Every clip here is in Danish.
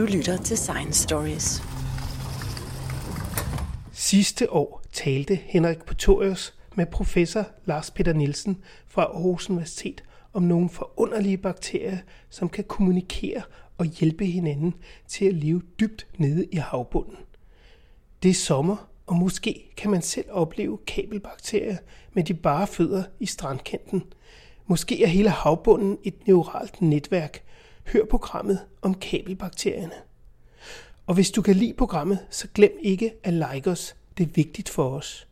Du lytter til Science Stories. Sidste år talte Henrik Potorius med professor Lars Peter Nielsen fra Aarhus Universitet om nogle forunderlige bakterier, som kan kommunikere og hjælpe hinanden til at leve dybt nede i havbunden. Det er sommer, og måske kan man selv opleve kabelbakterier med de bare fødder i strandkanten. Måske er hele havbunden et neuralt netværk. Hør programmet om kabelbakterierne. Og hvis du kan lide programmet, så glem ikke at like os. Det er vigtigt for os.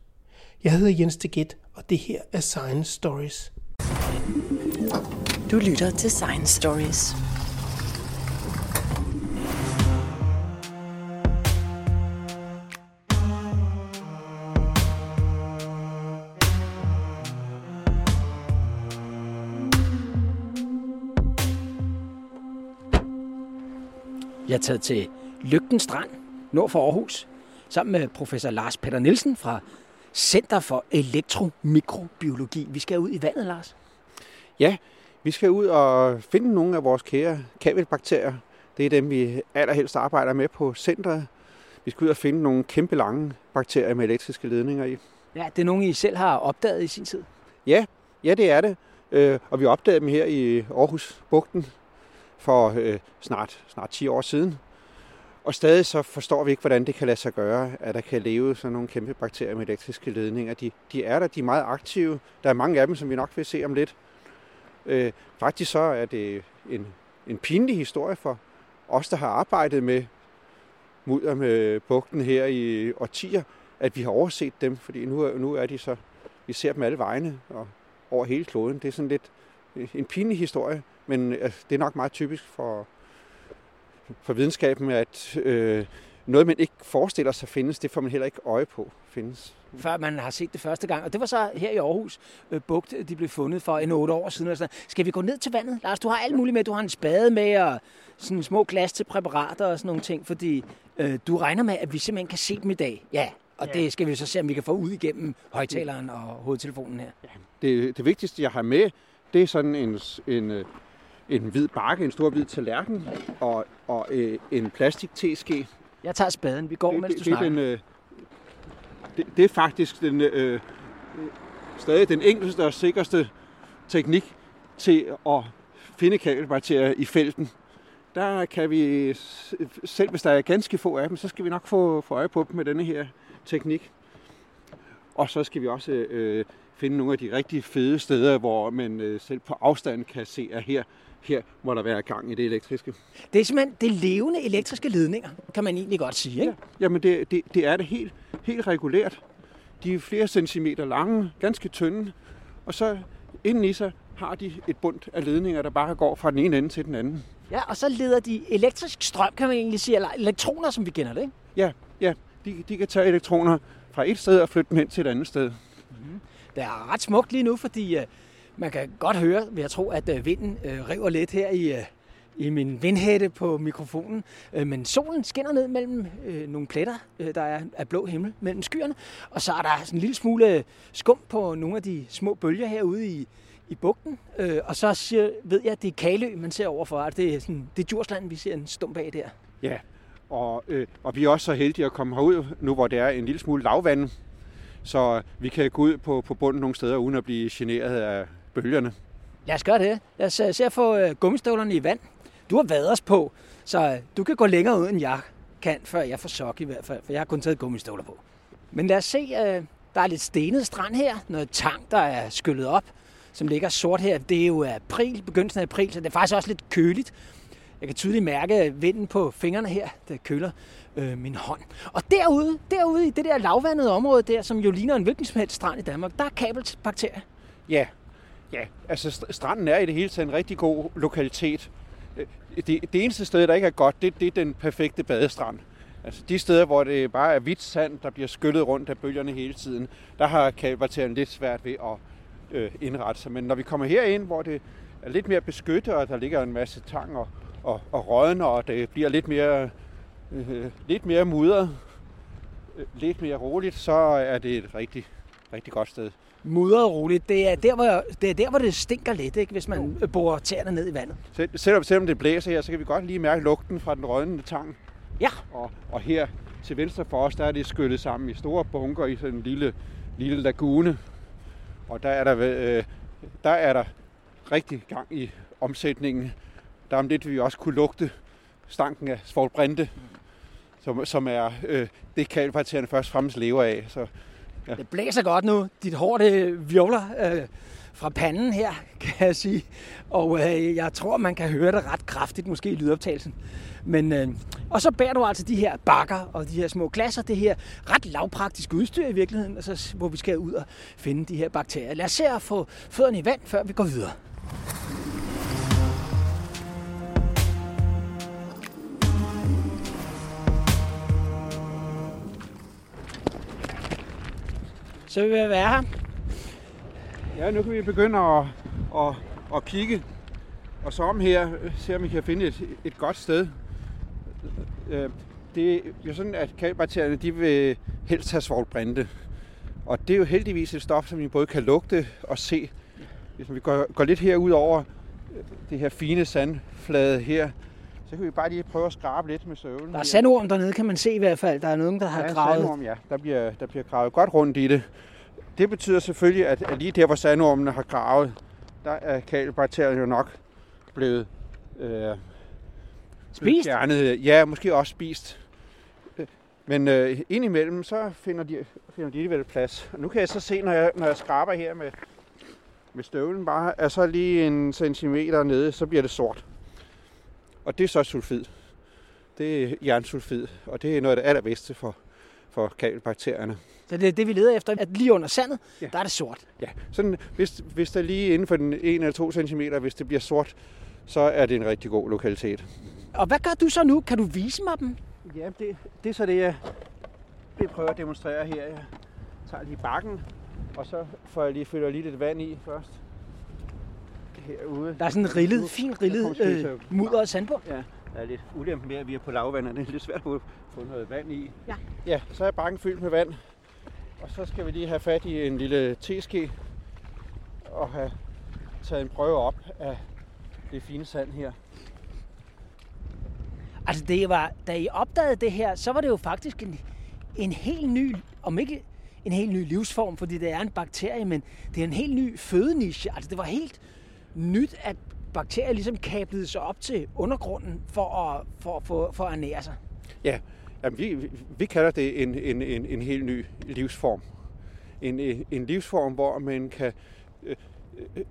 Jeg hedder Jens Deget, og det her er Science Stories. Du lytter til Science Stories. Jeg er taget til Lygten Strand, nord for Aarhus, sammen med professor Lars Peter Nielsen fra Center for Elektromikrobiologi. Vi skal ud i vandet, Lars. Ja, vi skal ud og finde nogle af vores kære kabelbakterier. Det er dem, vi allerhelst arbejder med på centret. Vi skal ud og finde nogle kæmpe lange bakterier med elektriske ledninger i. Ja, det er nogle, I selv har opdaget i sin tid. Ja, ja det er det. Øh, og vi opdagede dem her i Aarhus Bugten for øh, snart, snart 10 år siden. Og stadig så forstår vi ikke, hvordan det kan lade sig gøre, at der kan leve sådan nogle kæmpe bakterier med elektriske ledninger. De, de er der, de er meget aktive. Der er mange af dem, som vi nok vil se om lidt. Øh, faktisk så er det en, en pinlig historie for os, der har arbejdet med mudder med bugten her i årtier, at vi har overset dem, fordi nu, nu er de så, vi ser dem alle vegne og over hele kloden. Det er sådan lidt en pinlig historie, men altså, det er nok meget typisk for, for videnskaben, at øh, noget, man ikke forestiller sig findes, det får man heller ikke øje på findes. Før man har set det første gang. Og det var så her i Aarhus øh, Bugt, de blev fundet for en otte år siden. sådan. Skal vi gå ned til vandet? Lars, du har alt muligt med. Du har en spade med og sådan små glas til præparater og sådan nogle ting, fordi øh, du regner med, at vi simpelthen kan se dem i dag. Ja, og ja. det skal vi så se, om vi kan få ud igennem højtaleren og hovedtelefonen her. Ja. Det, det vigtigste, jeg har med, det er sådan en, en, øh, en hvid bakke, en stor hvid tallerken og, og øh, en plastik teske. Jeg tager spaden. Vi går, det, mens det, du det, er den, øh, det, det er faktisk den, øh, stadig den enkleste og sikreste teknik til at finde kabelbakterier i felten. Der kan vi, selv hvis der er ganske få af dem, så skal vi nok få, få øje på dem med denne her teknik. Og så skal vi også øh, finde nogle af de rigtig fede steder, hvor man øh, selv på afstand kan se, at her, her må der være gang i det elektriske. Det er simpelthen det levende elektriske ledninger, kan man egentlig godt sige. Ikke? Ja, jamen det, det, det er det helt, helt regulært. De er flere centimeter lange, ganske tynde, og så inden i sig har de et bund af ledninger, der bare går fra den ene ende til den anden. Ja, og så leder de elektrisk strøm, kan man egentlig sige, eller elektroner, som vi kender det, ikke? Ja, ja. De, de kan tage elektroner fra et sted og flytte dem hen til et andet sted. Mm-hmm. Det er ret smukt lige nu, fordi uh, man kan godt høre, vil jeg tro, at uh, vinden uh, river lidt her i, uh, i min vindhætte på mikrofonen. Uh, men solen skinner ned mellem nogle pletter, der er af blå himmel mellem skyerne. Og så er der sådan en lille smule skum på nogle af de små bølger herude i, i bugten. Og så siger, ved jeg, at det er Kalø, man ser overfor. Det er, sådan, det er Djursland, vi ser en stump af der. Ja, og, øh, og vi er også så heldige at komme herud nu, hvor det er en lille smule lavvand. Så vi kan gå ud på, på bunden nogle steder, uden at blive generet af bølgerne. Lad os gøre det. Lad os øh, se at få øh, gummistøvlerne i vand. Du har vaders på, så øh, du kan gå længere ud, end jeg kan, før jeg får sok i hvert fald, for jeg har kun taget gummistøvler på. Men lad os se, øh, der er lidt stenet strand her, noget tang, der er skyllet op, som ligger sort her. Det er jo april, begyndelsen af april, så det er faktisk også lidt køligt. Jeg kan tydeligt mærke vinden på fingrene her, der køler øh, min hånd. Og derude, derude i det der lavvandede område der, som jo ligner en hvilken som helst strand i Danmark, der er kabelbakterier. Ja, ja. Altså stranden er i det hele taget en rigtig god lokalitet. Øh, det, det eneste sted, der ikke er godt, det, det er den perfekte badestrand. Altså de steder, hvor det bare er hvidt sand, der bliver skyllet rundt af bølgerne hele tiden, der har kabelbakterien lidt svært ved at øh, indrette sig. Men når vi kommer herind, hvor det er lidt mere beskyttet, og der ligger en masse tang og, og, og rådne, og det bliver lidt mere, øh, lidt mere mudret, øh, lidt mere roligt, så er det et rigtig, rigtig godt sted mudret og roligt. Det er, der, hvor, det er der, hvor det stinker lidt, ikke? hvis man borer tæerne ned i vandet. Selv, selvom, selvom det blæser her, så kan vi godt lige mærke lugten fra den rødende tang. Ja. Og, og her til venstre for os, der er det skyllet sammen i store bunker i sådan en lille, lille lagune. Og der er der, øh, der er der rigtig gang i omsætningen. Der om lidt, vi også kunne lugte stanken af svovlbrinte, som, som er øh, det kalkvartererne først og fremmest lever af. Så Ja. Det blæser godt nu. Dit hår det violer øh, fra panden her, kan jeg sige. Og øh, jeg tror, man kan høre det ret kraftigt, måske i lydoptagelsen. Men, øh, og så bærer du altså de her bakker og de her små glasser, det her ret lavpraktiske udstyr i virkeligheden, altså, hvor vi skal ud og finde de her bakterier. Lad os se at få fødderne i vand, før vi går videre. Så vil jeg være her. Ja, nu kan vi begynde at, at, at kigge og så om her, se om vi kan finde et, et godt sted. Øh, det er jo sådan, at kalkbakterierne de vil helst have svovlbrinte. Og det er jo heldigvis et stof, som vi både kan lugte og se. Hvis vi går, går lidt herud over øh, det her fine sandflade her, så kan vi bare lige prøve at skrabe lidt med søvlen. Der er sandorm dernede, kan man se i hvert fald. Der er nogen, der har ja, gravet. Sandorm, ja. Der bliver, der bliver gravet godt rundt i det. Det betyder selvfølgelig, at, at lige der, hvor sandormene har gravet, der er kalibakterierne jo nok blevet øh, spist. Fjernet. Ja, måske også spist. Men øh, indimellem, så finder de, finder de alligevel plads. Og nu kan jeg så se, når jeg, når jeg skraber her med, med støvlen, bare er så lige en centimeter nede, så bliver det sort. Og det er så sulfid. Det er jernsulfid, og det er noget af det allerbedste for, for kalbakterierne. Så det er det, vi leder efter, at lige under sandet, Ja. der er det sort. Ja, sådan, hvis, hvis der lige inden for den 1 eller 2 cm, hvis det bliver sort, så er det en rigtig god lokalitet. Og hvad gør du så nu? Kan du vise mig dem? Ja, det, det er så det, jeg vil prøve at demonstrere her. Jeg tager lige bakken, og så får jeg lige, fylder lige lidt vand i først. Herude. Der er sådan en rillet, fin rillet øh, mudder og sandbund. Ja, der er lidt ulempe med, at vi er på lavvand, og det er lidt svært at få få noget vand i. Ja. Ja, så er bakken fyldt med vand. Og så skal vi lige have fat i en lille teske og have taget en prøve op af det fine sand her. Altså, det var, da I opdagede det her, så var det jo faktisk en, en helt ny, om ikke en helt ny livsform, fordi det er en bakterie, men det er en helt ny fødeniche. Altså, det var helt nyt, at bakterier ligesom kablede sig op til undergrunden for at, for, for, for at ernære sig. Ja, jamen, vi, vi, kalder det en, en, en, en helt ny livsform. En, en, en livsform, hvor man kan øh, øh,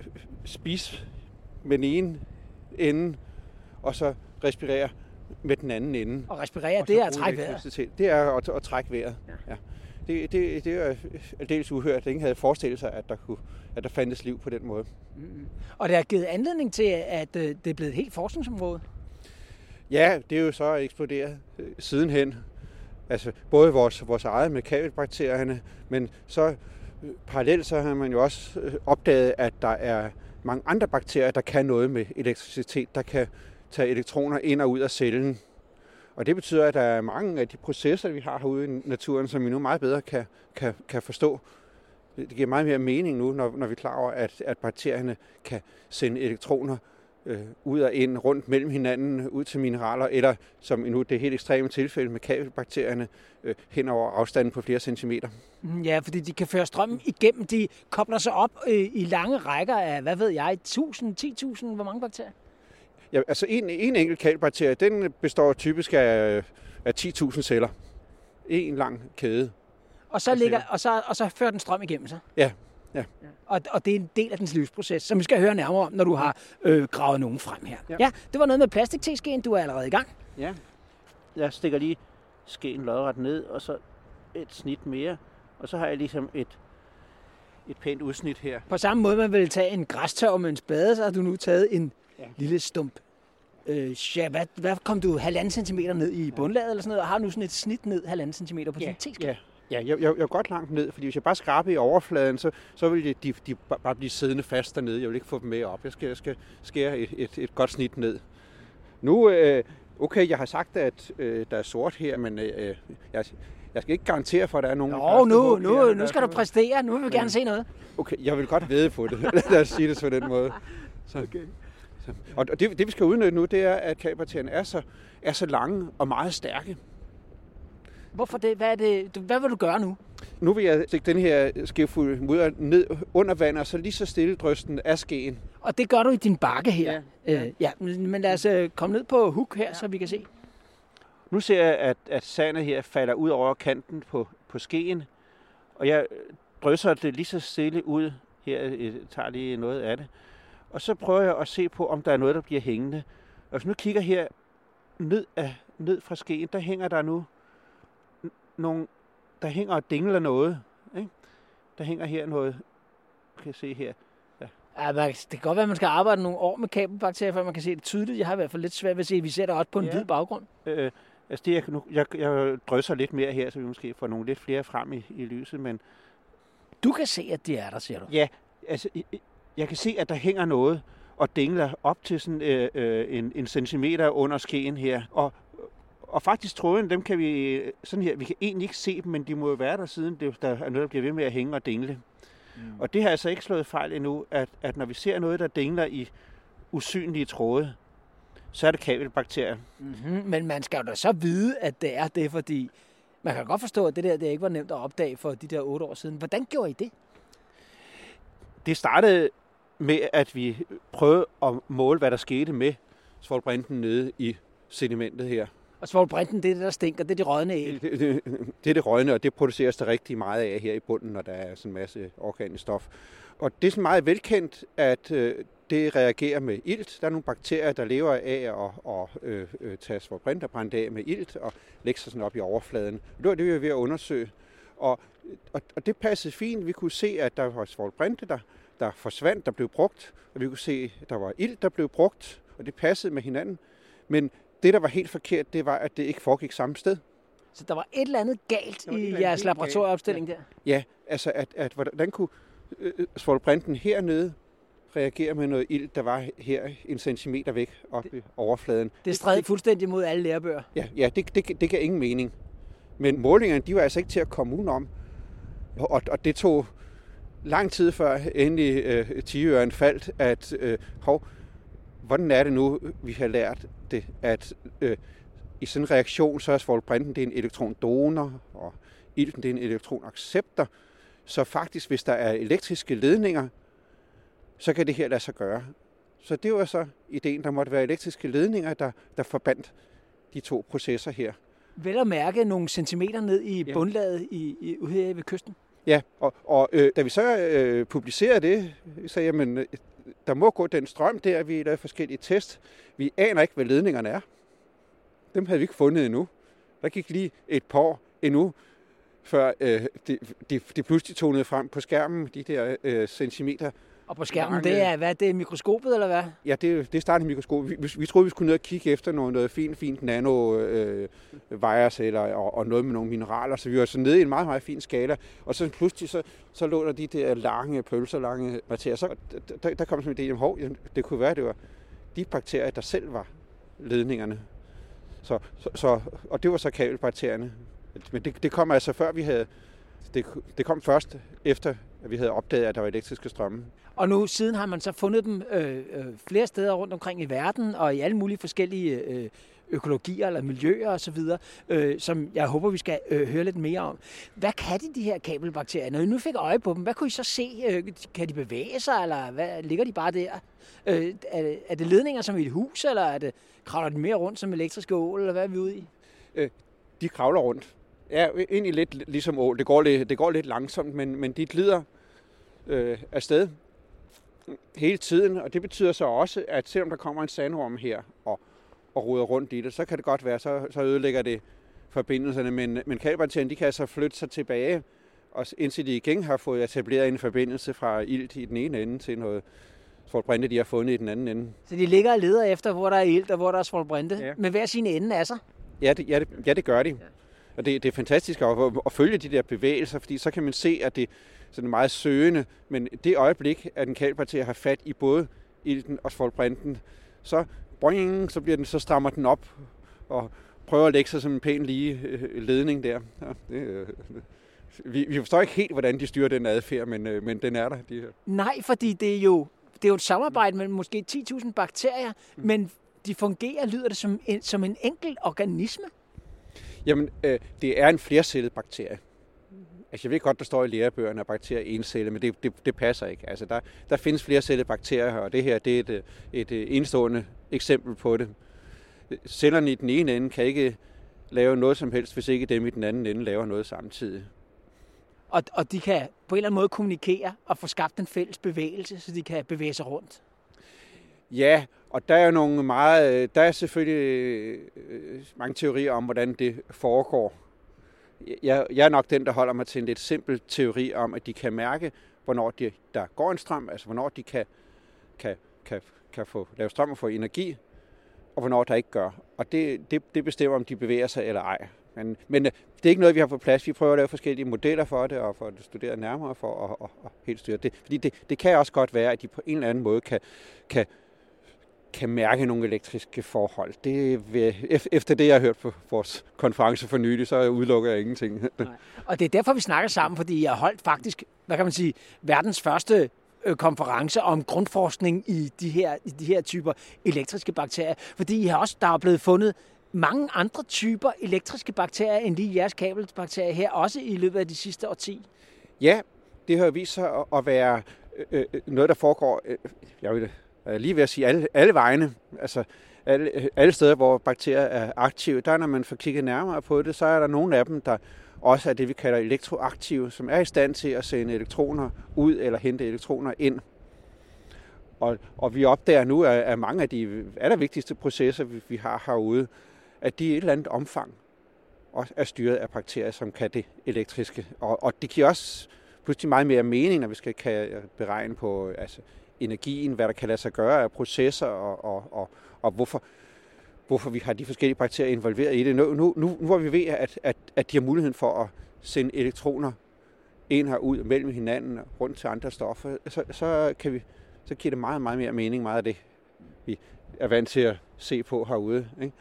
spise med den ene ende, og så respirere med den anden ende. Og respirere, Og det er at trække vejret. Det er at, at trække vejret. Ja. Ja. Det, det, det er aldeles uhørt. Ingen havde forestillet sig, at der, kunne, at der fandtes liv på den måde. Og det har givet anledning til, at øh, det er blevet et helt forskningsområde. Ja, det er jo så eksploderet øh, sidenhen. Altså både vores, vores eget med kabelbakterierne, men så øh, parallelt så har man jo også opdaget, at der er mange andre bakterier, der kan noget med elektricitet, der kan tage elektroner ind og ud af cellen. Og det betyder, at der er mange af de processer, vi har herude i naturen, som vi nu meget bedre kan, kan, kan forstå. Det giver meget mere mening nu, når, når vi er klar over, at, at bakterierne kan sende elektroner øh, ud og ind, rundt mellem hinanden, ud til mineraler, eller som nu det helt ekstreme tilfælde med kabelbakterierne, øh, hen over afstanden på flere centimeter. Mm, ja, fordi de kan føre strømmen igennem. De kobler sig op øh, i lange rækker af, hvad ved jeg, 1000, 10.000, hvor mange bakterier? Ja, altså en, en enkelt kabelbakterie, den består typisk af, af 10.000 celler. En lang kæde. Og så, Jeg ligger, og, så, og så fører den strøm igennem sig. Ja, ja. Og, og det er en del af dens livsproces, som vi skal høre nærmere om, når du har øh, gravet nogen frem her. Ja. Ja. det var noget med plastik du er allerede i gang. Ja. Jeg stikker lige skeen lodret ned, og så et snit mere. Og så har jeg ligesom et, et pænt udsnit her. På samme måde, man vil tage en græstørv med en spade, så har du nu taget en ja. Lille stump. Øh, ja, hvad, hvad kom du halvanden centimeter ned i bundlaget eller sådan noget, og har nu sådan et snit ned halvanden centimeter på Ja, din teske? Ja, ja jeg, jeg, jeg er godt langt ned, fordi hvis jeg bare skraber i overfladen, så, så vil de, de, de ba- bare blive siddende fast dernede. Jeg vil ikke få dem med op. Jeg skal, jeg skal skære et, et, et godt snit ned. Nu øh, Okay, jeg har sagt, at øh, der er sort her, men øh, jeg, jeg skal ikke garantere for, at der er nogen... Jo, nu, nu, her, nu skal du præstere. Nu vil vi gerne se noget. Okay, jeg vil godt vide på det. Lad os sige det på den måde. Så, okay. Og det, det, vi skal udnytte nu, det er, at kabelpartierne er så, er så lange og meget stærke. Hvorfor det? Hvad, er det? Hvad vil du gøre nu? Nu vil jeg stikke den her skefuld mudder ned under vand, og så lige så stille drysten af skeen. Og det gør du i din bakke her. Ja, øh, ja men lad os øh, komme ned på hook her, ja. så vi kan se. Nu ser jeg, at, at sandet her falder ud over kanten på, på skeen, og jeg drysser det lige så stille ud. Her jeg tager lige noget af det. Og så prøver jeg at se på, om der er noget, der bliver hængende. Og hvis nu kigger her ned, af, ned fra skeen, der hænger der nu nogle, der hænger og dingler noget. Ikke? Der hænger her noget, kan jeg se her. Ja. Ja, man, det kan godt være, at man skal arbejde nogle år med kabelbakterier, før man kan se det tydeligt. Jeg har i hvert fald lidt svært ved at se, at vi ser det også på en ja. hvid baggrund. Øh, altså det, jeg, nu, jeg, jeg drysser lidt mere her, så vi måske får nogle lidt flere frem i, i lyset, men... Du kan se, at de er der, siger du? Ja, altså jeg kan se, at der hænger noget og dingler op til sådan øh, øh, en, en centimeter under skeen her. Og, og faktisk tråden, dem kan vi sådan her, vi kan egentlig ikke se dem, men de må jo være der siden, det, der er noget, der bliver ved med at hænge og dingle. Mm. Og det har altså ikke slået fejl endnu, at, at når vi ser noget, der dingler i usynlige tråde, så er det kabelbakterier. Mm-hmm. Men man skal jo da så vide, at det er det, fordi man kan godt forstå, at det der det ikke var nemt at opdage for de der otte år siden. Hvordan gjorde I det? Det startede med, at vi prøvede at måle, hvad der skete med svovlbrinten nede i sedimentet her. Og svovlbrinten, det er det, der stinker, det er de rådne æg. Det, det, det er det rådne, og det produceres der rigtig meget af her i bunden, når der er sådan en masse organisk stof. Og det er sådan meget velkendt, at øh, det reagerer med ilt. Der er nogle bakterier, der lever af at, at øh, øh, tage svovlbrint og brænde af med ilt og lægge sig sådan op i overfladen. Det var det, vi var ved at undersøge. Og, og, og det passede fint. Vi kunne se, at der var svovlbrinte, der, der forsvandt, der blev brugt. Og vi kunne se, at der var ilt, der blev brugt, og det passede med hinanden. Men det, der var helt forkert, det var, at det ikke foregik samme sted. Så der var et eller andet galt i jeres laboratorieopstilling ja. der? Ja, altså at, at hvordan kunne øh, svovlbrinten hernede reagere med noget ild, der var her en centimeter væk op i overfladen. Det stræd fuldstændig mod alle lærebøger. Ja, ja det, det, det gav ingen mening. Men målingerne, de var altså ikke til at komme udenom. Og, og det tog lang tid før endelig øh, tiøren faldt, at øh, hov, hvordan er det nu, vi har lært det, at øh, i sådan en reaktion, så er svovlbrinten det er en elektron-donor, og ilten det er en elektronacceptor. Så faktisk, hvis der er elektriske ledninger, så kan det her lade sig gøre. Så det var så ideen, der måtte være elektriske ledninger, der, der forbandt de to processer her. Vel at mærke nogle centimeter ned i bundlaget i, i, ude ved kysten? Ja, og, og øh, da vi så øh, publicerede det, så jamen, øh, der må gå den strøm der, vi lavede forskellige test. Vi aner ikke, hvad ledningerne er. Dem havde vi ikke fundet endnu. Der gik lige et par år endnu, før øh, det de, de pludselig tonede frem på skærmen, de der øh, centimeter og på skærmen, mange, det er, hvad, det er mikroskopet, eller hvad? Ja, det, det startede mikroskop. Vi, vi troede, vi skulle ned og kigge efter noget, noget fint, fint nano øh, eller, og, og, noget med nogle mineraler. Så vi var så nede i en meget, meget fin skala. Og så pludselig, så, så lå der de der lange pølser, lange materier. Så der, der kom sådan en idé om, hov, det kunne være, det var de bakterier, der selv var ledningerne. Så, så, så, og det var så kabelbakterierne. Men det, det kom altså før vi havde... Det, det kom først efter, at vi havde opdaget, at der var elektriske strømme. Og nu siden har man så fundet dem øh, øh, flere steder rundt omkring i verden, og i alle mulige forskellige øh, økologier eller miljøer osv., øh, som jeg håber, vi skal øh, høre lidt mere om. Hvad kan de, de her kabelbakterier? Når I nu fik øje på dem, hvad kunne I så se? Øh, kan de bevæge sig, eller hvad, ligger de bare der? Øh, er, det, er det ledninger som i et hus, eller er det, kravler de mere rundt som elektriske ål, eller hvad er vi ude i? Øh, de kravler rundt. Ja, egentlig lidt ligesom ål. Det går lidt, det går lidt langsomt, men, men de glider øh, afsted hele tiden, og det betyder så også, at selvom der kommer en sandorm her og, og ruder rundt i det, så kan det godt være, så, så ødelægger det forbindelserne, men, men kabelbakterien, de kan altså flytte sig tilbage, og indtil de igen har fået etableret en forbindelse fra ilt i den ene ende til noget svovlbrinte, de har fundet i den anden ende. Så de ligger og leder efter, hvor der er ilt og hvor der er svovlbrinte, ja. med hver sin ende af sig? Ja, det, ja, det, ja, det gør de. Ja. Og det, det er fantastisk at, at følge de der bevægelser, fordi så kan man se, at det, sådan meget søgende, men det øjeblik, at en kalkpartier har fat i både ilten og svovlbrinten, så, boing, så, bliver den, så strammer den op og prøver at lægge sig som en pæn lige øh, ledning der. Ja, det, øh, vi, vi forstår ikke helt, hvordan de styrer den adfærd, men, øh, men den er der. De her. Nej, fordi det er jo, det er jo et samarbejde mellem måske 10.000 bakterier, mm. men de fungerer, lyder det, som en, som en enkelt organisme? Jamen, øh, det er en flercellet bakterie. Altså, jeg ved godt, der står i lærebøgerne, at bakterier er encelle, men det, det, det passer ikke. Altså, der, der findes flercellede bakterier her, og det her det er et, et, et enestående eksempel på det. Cellerne i den ene ende kan ikke lave noget som helst, hvis ikke dem i den anden ende laver noget samtidig. Og, og de kan på en eller anden måde kommunikere og få skabt en fælles bevægelse, så de kan bevæge sig rundt. Ja, og der er jo nogle meget, der er selvfølgelig øh, mange teorier om, hvordan det foregår. Jeg, jeg er nok den, der holder mig til en lidt simpel teori om, at de kan mærke, hvornår de, der går en strøm, altså hvornår de kan, kan, kan, kan få, lave strøm og få energi, og hvornår der ikke gør. Og det, det, det bestemmer, om de bevæger sig eller ej. Men, men øh, det er ikke noget, vi har på plads. Vi prøver at lave forskellige modeller for det, og for at studere nærmere for at, at helt styre det. Fordi det, det kan også godt være, at de på en eller anden måde kan, kan, kan mærke nogle elektriske forhold. Det vil, efter det, jeg har hørt på vores konference for nylig, så udelukker jeg ingenting. Nej. Og det er derfor, vi snakker sammen, fordi jeg har holdt faktisk, hvad kan man sige, verdens første øh, konference om grundforskning i de her, i de her typer elektriske bakterier. Fordi I har også, der er blevet fundet mange andre typer elektriske bakterier end lige jeres kabelbakterier her, også i løbet af de sidste årti? Ja, det har vist sig at være øh, øh, noget, der foregår, jeg vil Øh, lige ved at sige alle, alle vegne. Altså alle, alle steder, hvor bakterier er aktive, der når man får kigget nærmere på det, så er der nogle af dem, der også er det, vi kalder elektroaktive, som er i stand til at sende elektroner ud eller hente elektroner ind. Og, og vi opdager nu, at, at mange af de allervigtigste processer, vi, vi har herude, at de i et eller andet omfang også er styret af bakterier, som kan det elektriske. Og, og det giver også pludselig meget mere mening, når vi skal kan beregne på altså, energien, hvad der kan lade sig gøre af processer, og, og, og, og hvorfor, hvorfor vi har de forskellige bakterier involveret i det. Nu, nu, nu hvor vi ved, at, at, at de har muligheden for at sende elektroner ind og ud mellem hinanden rundt til andre stoffer, så, så, kan vi, så giver det meget, meget mere mening, meget af det, vi er vant til at se på herude. Ikke?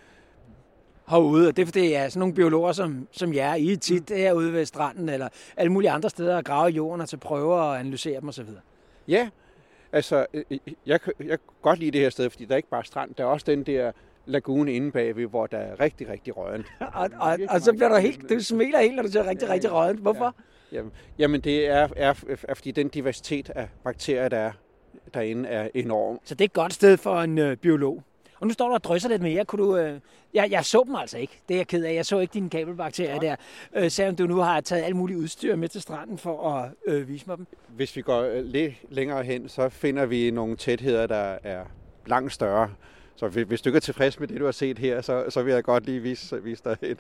herude, og det er fordi, ja, sådan nogle biologer som, som jer, I er tit mm. herude ved stranden, eller alle mulige andre steder, og grave jorden og til prøver og analysere dem osv. Ja, altså, øh, øh, jeg, jeg kan godt lide det her sted, fordi der er ikke bare strand, der er også den der lagune inde bagved, hvor der er rigtig, rigtig rådent. og, og, og, så bliver du helt, du smiler helt, når du ser rigtig, ja, rigtig rådent. Hvorfor? Ja. Jamen, jamen, det er, er, er, fordi den diversitet af bakterier, der er derinde, er enorm. Så det er et godt sted for en øh, biolog. Og nu står du og drysser lidt mere. Kunne du, øh... jeg, jeg så dem altså ikke. Det er jeg ked af. Jeg så ikke dine kabelbakterier ja. der. Øh, selvom du nu har taget alt muligt udstyr med til stranden for at øh, vise mig dem. Hvis vi går øh, lidt længere hen, så finder vi nogle tætheder, der er langt større. Så hvis du ikke er tilfreds med det, du har set her, så, så vil jeg godt lige vise, vise dig et,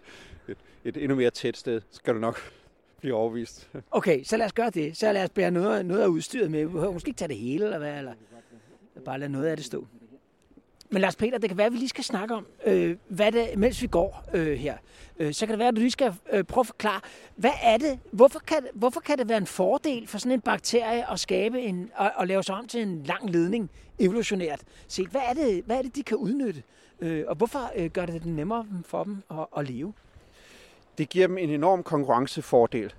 et, et endnu mere tæt sted. Så skal du nok blive overvist. Okay, så lad os gøre det. Så lad os bære noget, noget af udstyret med. Vi behøver måske ikke tage det hele, eller hvad? Eller bare lade noget af det stå. Men Lars Peter, det kan være, at vi lige skal snakke om, øh, hvad det mens vi går øh, her. Øh, så kan det være, at du lige skal øh, prøve at forklare, hvad er det, hvorfor kan, hvorfor kan det være en fordel for sådan en bakterie at skabe en, og, og lave sig om til en lang ledning evolutionært set? Hvad er det, hvad er det de kan udnytte? Øh, og hvorfor øh, gør det det nemmere for dem at, at leve? Det giver dem en enorm konkurrencefordel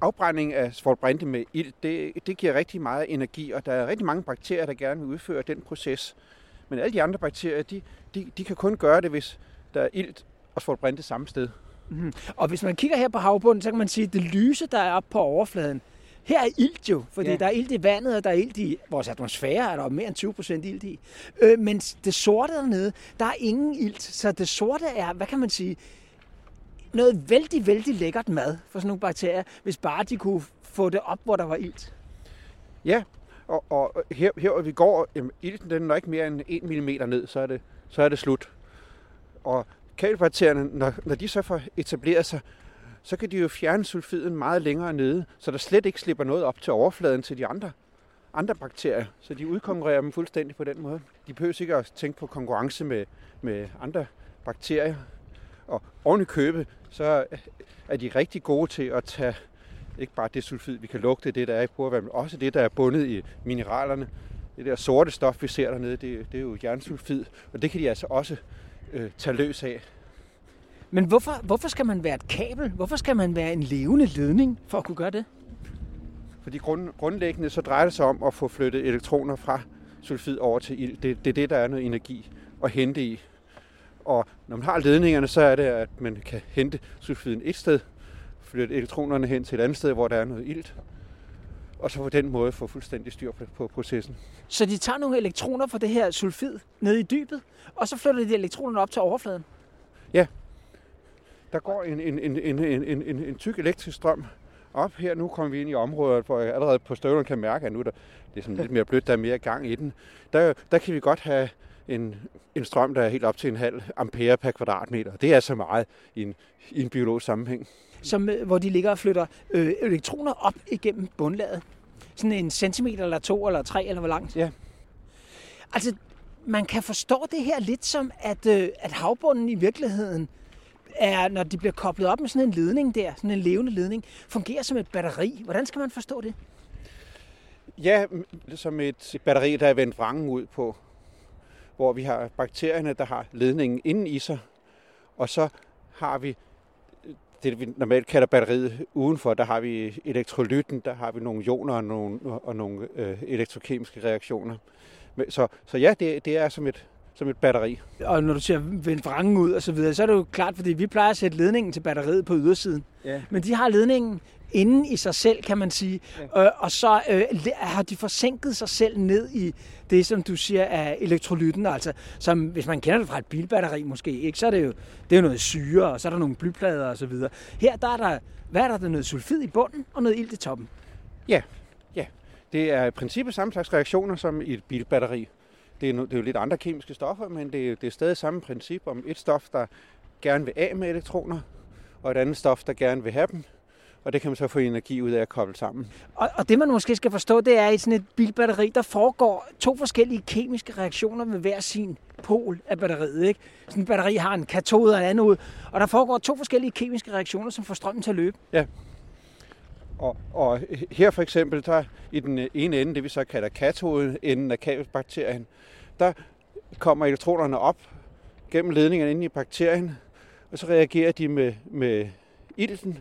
afbrænding af svovlbrinte med ild, det, det giver rigtig meget energi, og der er rigtig mange bakterier, der gerne vil udføre den proces. Men alle de andre bakterier, de, de, de kan kun gøre det, hvis der er ilt og svovlbrinte samme sted. Mm. Og hvis man kigger her på havbunden, så kan man sige, at det lyse, der er oppe på overfladen, her er ilt jo, fordi ja. der er ilt i vandet, og der er ilt i vores atmosfære, er der mere end 20 procent ilt i. Øh, men det sorte dernede, der er ingen ilt, så det sorte er, hvad kan man sige, noget vældig, vældig lækkert mad for sådan nogle bakterier, hvis bare de kunne få det op, hvor der var ilt. Ja, og, og her, her hvor vi går, jamen, ilten den er ikke mere end 1 mm ned, så er det, så er det slut. Og kalbakterierne, når, når de så får etableret sig, så kan de jo fjerne sulfiden meget længere nede, så der slet ikke slipper noget op til overfladen til de andre, andre bakterier. Så de udkonkurrerer dem fuldstændig på den måde. De behøver ikke at tænke på konkurrence med, med andre bakterier. Og oven i købet, så er de rigtig gode til at tage ikke bare det sulfid, vi kan lugte, det der er i porvand, men også det, der er bundet i mineralerne. Det der sorte stof, vi ser dernede, det, det er jo jernsulfid, og det kan de altså også øh, tage løs af. Men hvorfor, hvorfor skal man være et kabel? Hvorfor skal man være en levende ledning for at kunne gøre det? Fordi grund, grundlæggende så drejer det sig om at få flyttet elektroner fra sulfid over til ild. Det, det er det, der er noget energi at hente i. Og når man har ledningerne, så er det, at man kan hente sulfiden et sted, flytte elektronerne hen til et andet sted, hvor der er noget ilt, og så på den måde få fuldstændig styr på, på processen. Så de tager nogle elektroner fra det her sulfid ned i dybet, og så flytter de elektronerne op til overfladen? Ja. Der går en, en, en, en, en, en, en, en tyk elektrisk strøm op her. Nu kommer vi ind i området, hvor jeg allerede på støvlen kan mærke, at nu der, det er sådan lidt mere blødt, der er mere gang i den. Der, der kan vi godt have en, en strøm, der er helt op til en halv ampere per kvadratmeter. Det er så meget i en, i en biologisk sammenhæng. Som, øh, hvor de ligger og flytter øh, elektroner op igennem bundlaget. Sådan en centimeter eller to eller tre, eller hvor langt? Ja. Altså, man kan forstå det her lidt som, at, øh, at havbunden i virkeligheden er, når de bliver koblet op med sådan en ledning der, sådan en levende ledning, fungerer som et batteri. Hvordan skal man forstå det? Ja, som et batteri, der er vendt vrangen ud på, hvor vi har bakterierne, der har ledningen inden i sig, og så har vi øh, det, vi normalt kalder batteriet udenfor, der har vi elektrolytten, der har vi nogle ioner og nogle, og nogle øh, elektrokemiske reaktioner. Så, så ja, det, det er som et, som et batteri. Og når du siger vend vrangen ud og så videre, så er det jo klart, fordi vi plejer at sætte ledningen til batteriet på ydersiden. Ja. Men de har ledningen inden i sig selv, kan man sige. Ja. Øh, og så øh, har de forsinket sig selv ned i det, som du siger er elektrolytten. Altså, som, hvis man kender det fra et bilbatteri måske, ikke, så er det jo, det er jo noget syre, og så er der nogle blyplader og så videre. Her der er der, hvad er der, der er noget sulfid i bunden og noget ilt i toppen. Ja, ja. Det er i princippet samme slags reaktioner som i et bilbatteri. Det er, det er jo lidt andre kemiske stoffer, men det er, det er stadig samme princip om et stof, der gerne vil af med elektroner, og et andet stof, der gerne vil have dem og det kan man så få energi ud af at koble sammen. Og, og det man måske skal forstå, det er, at i sådan et bilbatteri, der foregår to forskellige kemiske reaktioner med hver sin pol af batteriet. Ikke? Sådan et batteri har en katode og en anode, og der foregår to forskellige kemiske reaktioner, som får strømmen til at løbe. Ja. Og, og her for eksempel, der i den ene ende, det vi så kalder katoden, af kabelbakterien, der kommer elektronerne op gennem ledningerne inde i bakterien, og så reagerer de med, med ilten,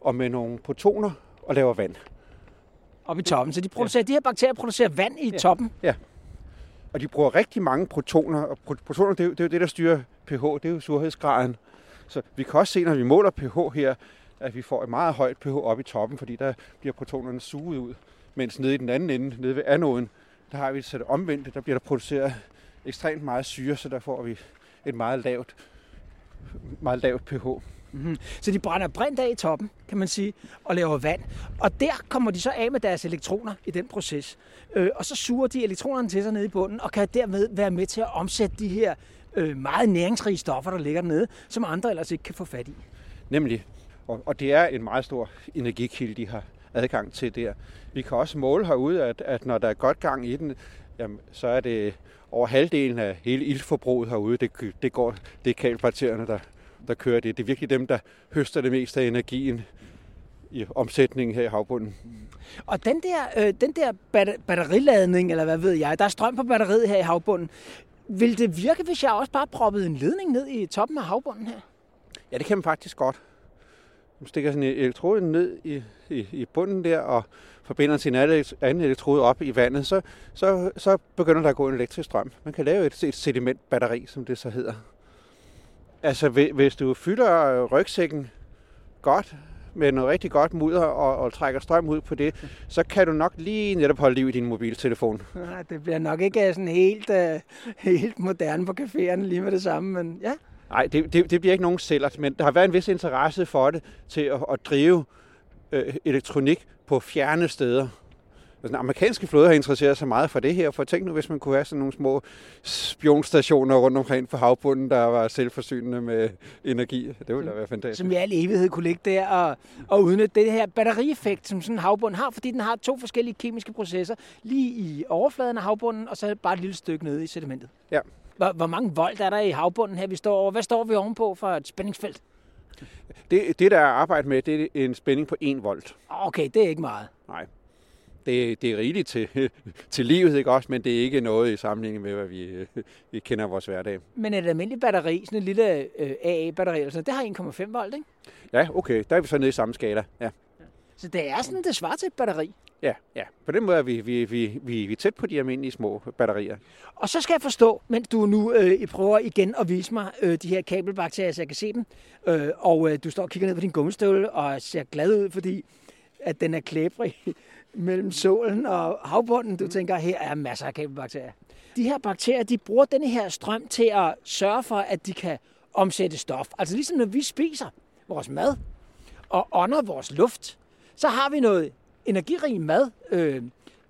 og med nogle protoner og laver vand. Op i toppen. Så de, producerer, ja. de her bakterier producerer vand i ja. toppen? Ja. Og de bruger rigtig mange protoner, og protoner det er, jo, det er jo det, der styrer pH, det er jo surhedsgraden. Så vi kan også se, når vi måler pH her, at vi får et meget højt pH op i toppen, fordi der bliver protonerne suget ud. Mens nede i den anden ende, nede ved anoden, der har vi det omvendt, der bliver der produceret ekstremt meget syre, så der får vi et meget lavt, meget lavt pH. Mm-hmm. Så de brænder brint af i toppen, kan man sige, og laver vand. Og der kommer de så af med deres elektroner i den proces. Øh, og så suger de elektronerne til sig nede i bunden, og kan dermed være med til at omsætte de her øh, meget næringsrige stoffer, der ligger dernede, som andre ellers ikke kan få fat i. Nemlig. Og, og det er en meget stor energikilde, de har adgang til der. Vi kan også måle herude, at, at når der er godt gang i den, jamen, så er det over halvdelen af hele iltforbruget herude, det, det går, det er kalbakterierne, der, der kører det. Det er virkelig dem, der høster det meste af energien i omsætningen her i havbunden. Og den der, øh, den der batteriladning, eller hvad ved jeg, der er strøm på batteriet her i havbunden. Vil det virke, hvis jeg også bare proppede en ledning ned i toppen af havbunden her? Ja, det kan man faktisk godt. Stikker sådan en elektrode ned i, i, i bunden der, og forbinder sin anden elektrode op i vandet, så, så, så begynder der at gå en elektrisk strøm. Man kan lave et, et sedimentbatteri, som det så hedder. Altså, hvis du fylder øh, rygsækken godt, med noget rigtig godt mudder og, og trækker strøm ud på det, så kan du nok lige netop holde liv i din mobiltelefon. Nej, det bliver nok ikke øh, sådan helt, uh, helt moderne på caféerne lige med det samme, men ja. Nej, det, det, det bliver ikke nogen celler, men der har været en vis interesse for det til at, at drive øh, elektronik på fjerne steder. Altså, den amerikanske flåde har interesseret sig meget for det her, for tænk nu, hvis man kunne have sådan nogle små spionstationer rundt omkring på havbunden, der var selvforsynende med energi. Det ville da være fantastisk. Som i al evighed kunne ligge der og, og udnytte det her batterieffekt, som sådan en havbund har, fordi den har to forskellige kemiske processer, lige i overfladen af havbunden, og så bare et lille stykke nede i sedimentet. Ja. Hvor, hvor mange volt er der i havbunden her, vi står over? Hvad står vi ovenpå for et spændingsfelt? Det, det der er arbejdet med, det er en spænding på 1 volt. Okay, det er ikke meget. Nej. det, det er rigeligt til, til livet, ikke også? Men det er ikke noget i sammenligning med, hvad vi, vi kender vores hverdag. Men et almindeligt batteri, sådan et lille øh, AA-batteri, eller sådan, det har 1,5 volt, ikke? Ja, okay. Der er vi så nede i samme skala. Ja. Så det er sådan, det svarer til et batteri. Ja, ja. På den måde er vi, vi, vi, vi, vi er tæt på de almindelige små batterier. Og så skal jeg forstå, mens du nu øh, prøver igen at vise mig øh, de her kabelbakterier, så jeg kan se dem, øh, og øh, du står og kigger ned på din gummistøvle og ser glad ud, fordi at den er klæbrig mellem solen og havbunden. Du tænker, her er masser af kabelbakterier. De her bakterier, de bruger denne her strøm til at sørge for, at de kan omsætte stof. Altså ligesom når vi spiser vores mad og ånder vores luft, så har vi noget energirig mad, øh,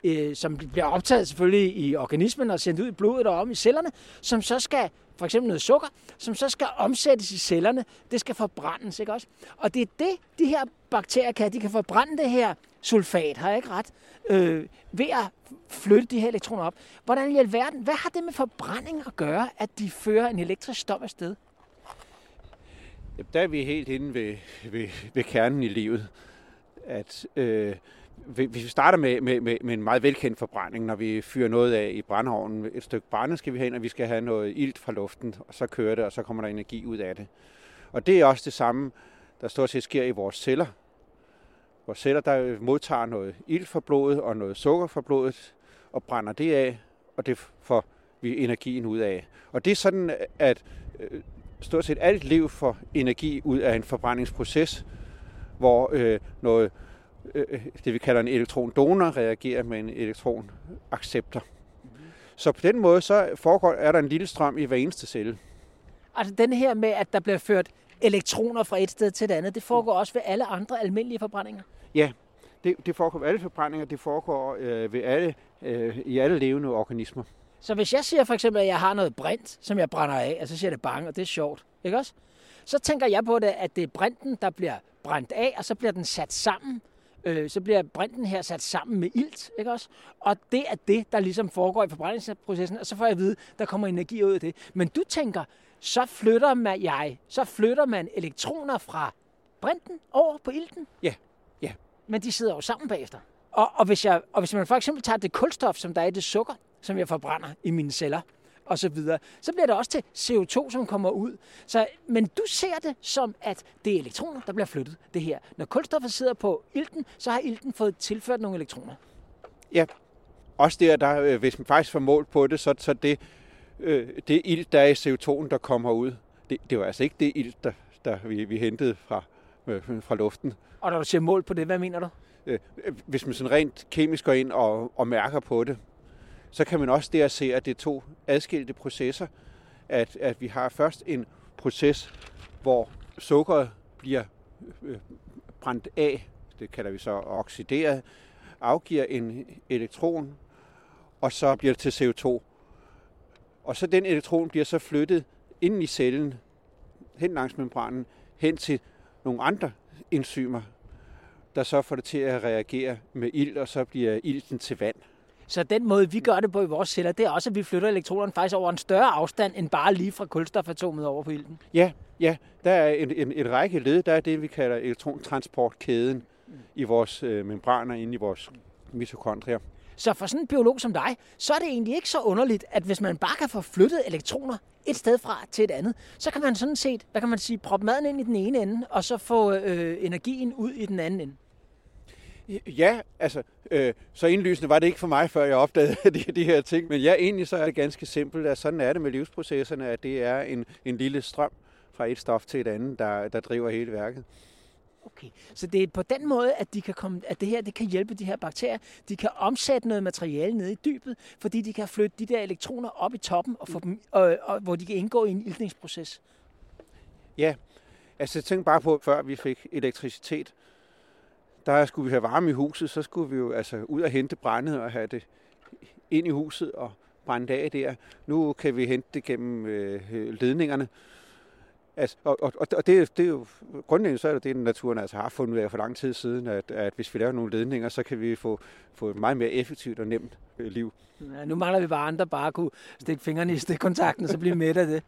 øh, som bliver optaget selvfølgelig i organismen og sendt ud i blodet og om i cellerne, som så skal, for eksempel noget sukker, som så skal omsættes i cellerne. Det skal forbrændes, ikke også? Og det er det, de her bakterier kan. De kan forbrænde det her sulfat, har jeg ikke ret, øh, ved at flytte de her elektroner op. Hvordan i alverden, hvad har det med forbrænding at gøre, at de fører en elektrisk strøm afsted? Jamen, der er vi helt inde ved, ved, ved kernen i livet. At øh, hvis vi starter med, med, med, med en meget velkendt forbrænding, når vi fyrer noget af i brændeovnen, et stykke brænde skal vi have ind, og vi skal have noget ilt fra luften, og så kører det, og så kommer der energi ud af det. Og det er også det samme, der stort set sker i vores celler. Vores celler, der modtager noget ilt fra blodet og noget sukker fra blodet, og brænder det af, og det får vi energien ud af. Og det er sådan, at øh, stort set alt liv får energi ud af en forbrændingsproces, hvor øh, noget øh, det vi kalder en elektron-donor reagerer med en elektron-acceptor. Så på den måde så foregår, er der en lille strøm i hver eneste celle. Altså den her med, at der bliver ført elektroner fra et sted til et andet, det foregår også ved alle andre almindelige forbrændinger? Ja, det, det foregår ved alle forbrændinger, det foregår øh, ved alle, øh, i alle levende organismer. Så hvis jeg siger for eksempel, at jeg har noget brint, som jeg brænder af, og så siger det bang, og det er sjovt, ikke også? Så tænker jeg på det, at det er brinten, der bliver brændt af, og så bliver den sat sammen øh, så bliver brinten her sat sammen med ilt, ikke også? Og det er det, der ligesom foregår i forbrændingsprocessen, og så får jeg at vide, der kommer energi ud af det. Men du tænker, så flytter man, jeg, så flytter man elektroner fra brinten over på ilten? Ja, ja. Men de sidder jo sammen bagefter. Og, og, hvis jeg, og hvis man for eksempel tager det kulstof, som der er i det sukker, som jeg forbrænder i mine celler, og så videre. Så bliver det også til CO2, som kommer ud. Så, men du ser det som, at det er elektroner, der bliver flyttet, det her. Når kulstoffet sidder på ilten, så har ilten fået tilført nogle elektroner. Ja, også der, der øh, hvis man faktisk får mål på det, så, så det, øh, det ilt, der er i CO2'en, der kommer ud, det, det var altså ikke det ilt, der, der vi, vi hentede fra, øh, fra luften. Og når du siger mål på det, hvad mener du? Øh, hvis man sådan rent kemisk går ind og, og mærker på det, så kan man også der se, at det er to adskilte processer. At, at vi har først en proces, hvor sukkeret bliver øh, brændt af, det kalder vi så oxideret, afgiver en elektron, og så bliver det til CO2. Og så den elektron bliver så flyttet ind i cellen, hen langs membranen, hen til nogle andre enzymer, der så får det til at reagere med ild, og så bliver ilten til vand. Så den måde, vi gør det på i vores celler, det er også, at vi flytter elektronerne faktisk over en større afstand, end bare lige fra kulstofatomet over på ilten. Ja, ja. Der er en, en, en række led. Der er det, vi kalder elektrontransportkæden i vores øh, membraner inde i vores mitokondrier. Så for sådan en biolog som dig, så er det egentlig ikke så underligt, at hvis man bare kan få flyttet elektroner et sted fra til et andet, så kan man sådan set, hvad kan man sige, proppe maden ind i den ene ende, og så få øh, energien ud i den anden ende. Ja, altså, øh, så indlysende var det ikke for mig, før jeg opdagede de, de her ting. Men ja, egentlig så er det ganske simpelt, at sådan er det med livsprocesserne, at det er en, en lille strøm fra et stof til et andet, der, der driver hele værket. Okay, så det er på den måde, at, de kan komme, at det her det kan hjælpe de her bakterier. De kan omsætte noget materiale nede i dybet, fordi de kan flytte de der elektroner op i toppen, og få dem, og, og, hvor de kan indgå i en ildningsproces. Ja, altså tænk bare på, før vi fik elektricitet, der skulle vi have varme i huset, så skulle vi jo altså ud og hente brændet og have det ind i huset og brænde af der. Nu kan vi hente det gennem øh, ledningerne. Altså, og, og, og det, det er jo grundlæggende så er det det, naturen altså har fundet ud af for lang tid siden, at, at hvis vi laver nogle ledninger, så kan vi få, få et meget mere effektivt og nemt øh, liv. Ja, nu mangler vi bare andre bare kunne stikke fingrene i stikkontakten, så blive med af det.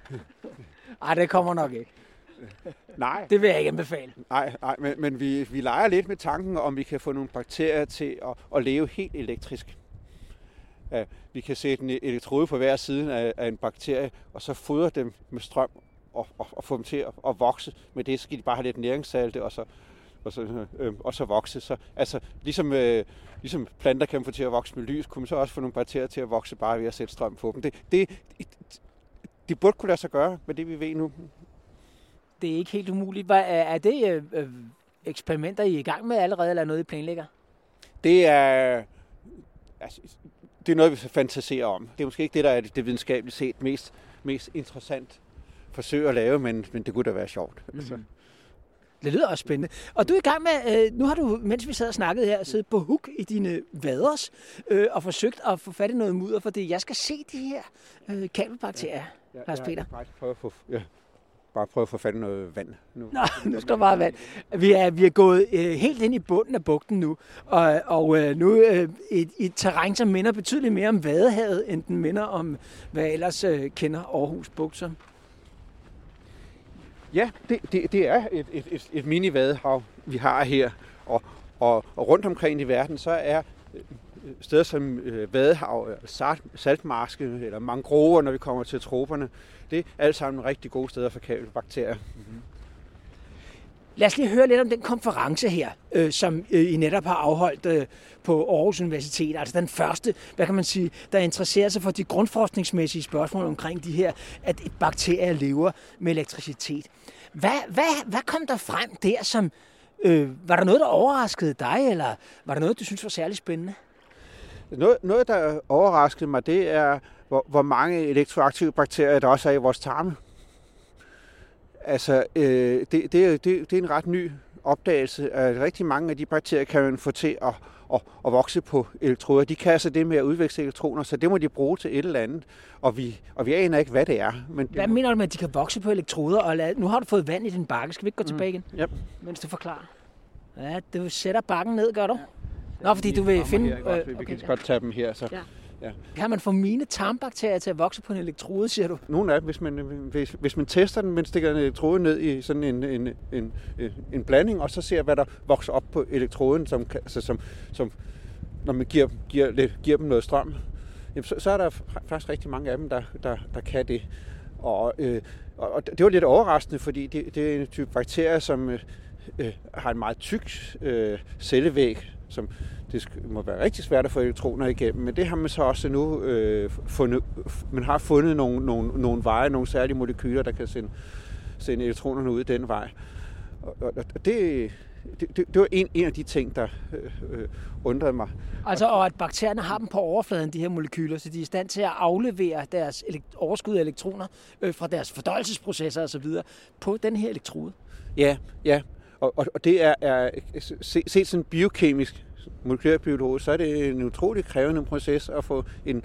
Ej, det kommer nok ikke. Nej. Det vil jeg ikke anbefale. Nej, nej men, men vi, vi leger lidt med tanken, om vi kan få nogle bakterier til at, at leve helt elektrisk. Ja, vi kan sætte en elektrode på hver side af, af en bakterie, og så fodre dem med strøm og, og, og få dem til at, at vokse. Med det skal de bare have lidt næringssalte, og så, og så, øh, og så vokse. Så, altså, ligesom, øh, ligesom planter kan få til at vokse med lys, kunne man så også få nogle bakterier til at vokse bare ved at sætte strøm på dem. Det, det, det burde kunne lade sig gøre med det, vi ved nu. Det er ikke helt umuligt. Hvad, er det øh, øh, eksperimenter, I er i gang med allerede, eller noget, I planlægger? Det er, altså, det er noget, vi fantaserer om. Det er måske ikke det, der er det videnskabeligt set mest, mest interessant forsøg at lave, men, men det kunne da være sjovt. Mm-hmm. Altså. Det lyder også spændende. Og du er i gang med, øh, nu har du, mens vi sad og snakkede her, siddet på hook i dine vaders øh, og forsøgt at få fat i noget mudder, fordi jeg skal se de her øh, kabelbakterier, ja, ja, Lars Peter. Jeg, jeg prøve at få, ja, bare prøve at få fat i noget vand nu. Nå, nu skal der bare vand. Vi er, vi er gået øh, helt ind i bunden af bugten nu, og, og øh, nu øh, et, et terræn, som minder betydeligt mere om Vadehavet, end den minder om, hvad ellers øh, kender Aarhus Bugt som. Ja, det, det, det er et, et, et, et mini-vadehav, vi har her. Og, og, og rundt omkring i verden, så er steder som øh, vadehav, øh, salt, saltmarske eller mangrover, når vi kommer til troperne, det er alt sammen rigtig gode steder for kabelbakterier. Mm-hmm. Lad os lige høre lidt om den konference her, øh, som øh, I netop har afholdt øh, på Aarhus Universitet. Altså den første, hvad kan man sige, der interesserer sig for de grundforskningsmæssige spørgsmål omkring de her, at bakterier lever med elektricitet. Hvad, hvad, hvad kom der frem der, som... Øh, var der noget, der overraskede dig, eller var der noget, du synes var særlig spændende? Noget, noget der overraskede mig, det er, hvor, hvor mange elektroaktive bakterier der også er i vores tarme. Altså, øh, det, det, det, det er en ret ny opdagelse, at rigtig mange af de bakterier kan man få til at, at, at vokse på elektroder. De kan altså det med at udveksle elektroner, så det må de bruge til et eller andet, og vi, og vi aner ikke, hvad det er. Men hvad mener du med, at de kan vokse på elektroder? Og lad, nu har du fået vand i din bakke. Skal vi ikke gå mm. tilbage igen? Yep. Mens du forklarer. Ja, du sætter bakken ned, gør du? Nå, fordi du vil finde... Her, øh, okay, vi kan godt tage dem her, så... Ja. Ja. Kan man få mine tarmbakterier til at vokse på en elektrode, siger du? Nogle af dem, hvis man, hvis, hvis man tester den, men stikker en elektrode ned i sådan en, en, en, en blanding, og så ser, hvad der vokser op på elektroden, som, altså, som, som når man giver, giver, giver dem noget strøm, jamen, så, så er der faktisk rigtig mange af dem, der, der, der kan det. Og, øh, og det var lidt overraskende, fordi det, det er en type bakterier, som øh, øh har en meget tyk øh, cellevæg, som det må være rigtig svært at få elektroner igennem, men det har man så også nu øh, fundet. Man har fundet nogle, nogle, nogle veje, nogle særlige molekyler, der kan sende, sende elektronerne ud den vej. Og, og, og det, det, det, det var en, en af de ting, der øh, øh, undrede mig. Altså, og at bakterierne har dem på overfladen, de her molekyler, så de er i stand til at aflevere deres overskud af elektroner øh, fra deres fordøjelsesprocesser osv. på den her elektrode. Ja, ja. Og, og, og det er, er set se sådan biokemisk molekylærbiolog, så er det en utrolig krævende proces at få en,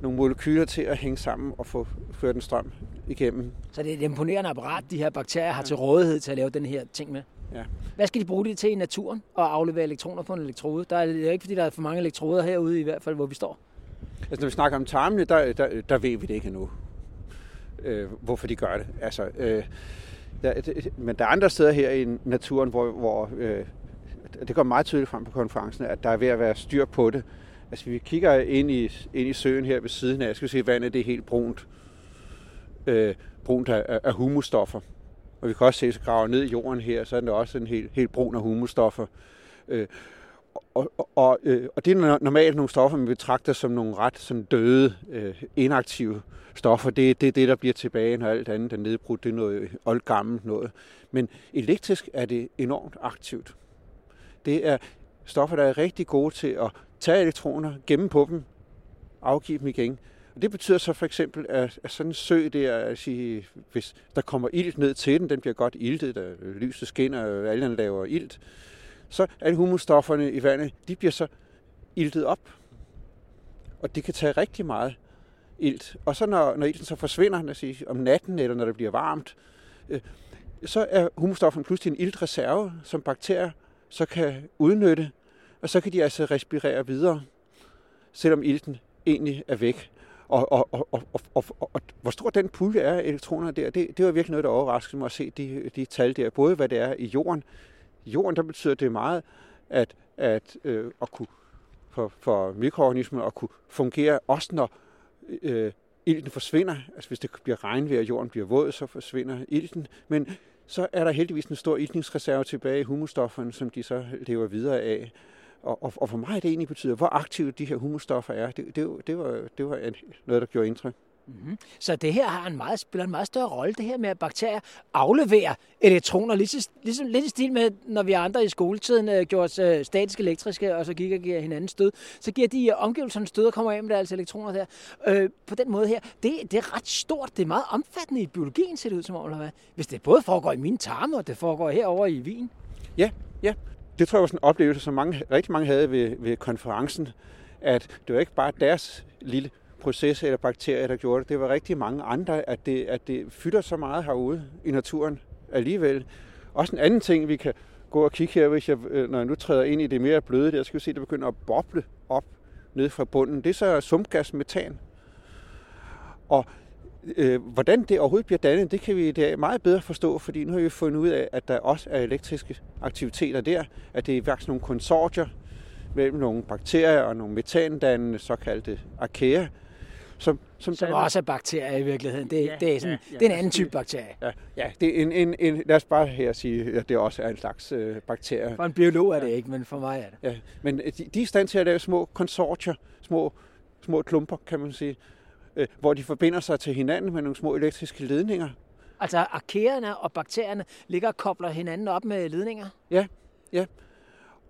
nogle molekyler til at hænge sammen og få ført en strøm igennem. Så det er et imponerende apparat, de her bakterier har til rådighed til at lave den her ting med. Ja. Hvad skal de bruge det til i naturen og aflevere elektroner på en elektrode? Der er ikke, fordi der er for mange elektroder herude i hvert fald, hvor vi står. Altså når vi snakker om tarmene, der, der, der ved vi det ikke endnu, øh, hvorfor de gør det. Altså, øh, der, men der er andre steder her i naturen, hvor, hvor øh, det går meget tydeligt frem på konferencen, at der er ved at være styr på det. Altså vi kigger ind i, ind i søen her ved siden af, jeg skal se, vandet det er helt brunt, øh, brunt af, af humusstoffer. Og vi kan også se, at graver ned i jorden her, så er det også en helt, helt brun af humusstoffer. Øh, og, og, og, øh, og det er normalt nogle stoffer, man betragter som nogle ret sådan døde, øh, inaktive stoffer. Det er det, det, der bliver tilbage, når alt andet er nedbrudt. Det er noget oldgammelt noget. Men elektrisk er det enormt aktivt. Det er stoffer, der er rigtig gode til at tage elektroner, gemme på dem, afgive dem igen. Og det betyder så for eksempel, at, at sådan en sø der, at sige, hvis der kommer ilt ned til den, den bliver godt iltet, der lyset skinner, og alle laver ilt, så alle humusstofferne i vandet, de bliver så iltet op. Og det kan tage rigtig meget ilt. Og så når, når ilten så forsvinder, lad sige, om natten, eller når det bliver varmt, øh, så er humusstofferne pludselig en iltreserve, som bakterier så kan udnytte, og så kan de altså respirere videre, selvom ilten egentlig er væk. Og, og, og, og, og, og, og hvor stor den pulje er af elektroner der, det, det var virkelig noget, der overraskede mig at se de, de tal der. Både hvad det er i jorden. Jorden, der betyder det meget, at, at, øh, at kunne, for, for mikroorganismer at kunne fungere, også når øh, ilten forsvinder. Altså hvis det bliver regnvejr, og jorden bliver våd, så forsvinder ilten. Men så er der heldigvis en stor iltningsreserve tilbage i humusstofferne, som de så lever videre af. Og, og, og for mig det egentlig betyder, hvor aktive de her humusstoffer er, det, det, det, var, det var noget, der gjorde indtryk. Mm-hmm. Så det her har en meget, spiller en meget større rolle, det her med, at bakterier afleverer elektroner, ligesom, ligesom lidt i stil med, når vi andre i skoletiden øh, gjorde os øh, statisk elektriske, og så gik og giver hinanden stød, så giver de øh, omgivelserne stød og kommer af med deres elektroner der. Øh, på den måde her, det, det er ret stort, det er meget omfattende i biologien, ser det ud som om, eller hvad? Hvis det både foregår i mine tarme, og det foregår herover i Wien. Ja, ja. Det tror jeg var sådan en oplevelse, som mange, rigtig mange havde ved, ved konferencen, at det var ikke bare deres lille proces eller bakterier, der gjorde det. Det var rigtig mange andre, at det, at det fylder så meget herude i naturen alligevel. Også en anden ting, vi kan gå og kigge her, hvis jeg, øh, når jeg nu træder ind i det mere bløde, der skal vi se, at det begynder at boble op ned fra bunden. Det er så sumpgas metan. Og øh, hvordan det overhovedet bliver dannet, det kan vi i dag meget bedre forstå, fordi nu har vi fundet ud af, at der også er elektriske aktiviteter der, at det er faktisk nogle konsortier mellem nogle bakterier og nogle metandannende såkaldte arkæer, som, som, som også er bakterier i virkeligheden. Det, ja, det, er, sådan, ja, ja, det er en anden type bakterie. Ja, ja det er en, en, en, lad os bare her sige, at det også er en slags øh, bakterie. For en biolog er det ja. ikke, men for mig er det. Ja, men øh, de, de er i stand til at lave små konsortier, små, små klumper, kan man sige, øh, hvor de forbinder sig til hinanden med nogle små elektriske ledninger. Altså arkæerne og bakterierne ligger og kobler hinanden op med ledninger? Ja, ja.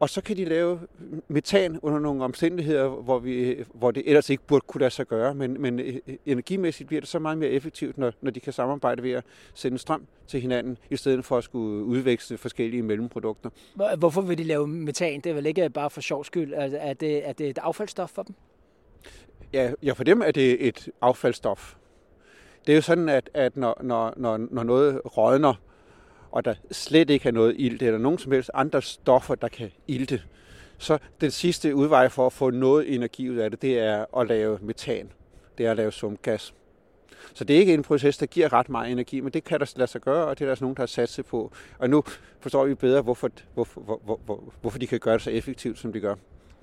Og så kan de lave metan under nogle omstændigheder, hvor, vi, hvor det ellers ikke burde kunne lade sig gøre. Men, men øh, energimæssigt bliver det så meget mere effektivt, når, når de kan samarbejde ved at sende strøm til hinanden, i stedet for at skulle udveksle forskellige mellemprodukter. Hvorfor vil de lave metan? Det er vel ikke bare for sjov skyld? Er det, er det et affaldsstof for dem? Ja, ja, for dem er det et affaldsstof. Det er jo sådan, at, at når, når, når, når noget rådner, og der slet ikke er noget ilt, eller nogen som helst andre stoffer, der kan ilte, så den sidste udvej for at få noget energi ud af det, det er at lave metan. Det er at lave sumgas. Så det er ikke en proces, der giver ret meget energi, men det kan der lade sig gøre, og det er der også nogen, der har sat sig på. Og nu forstår vi bedre, hvorfor, hvorfor, hvor, hvor, hvorfor de kan gøre det så effektivt, som de gør.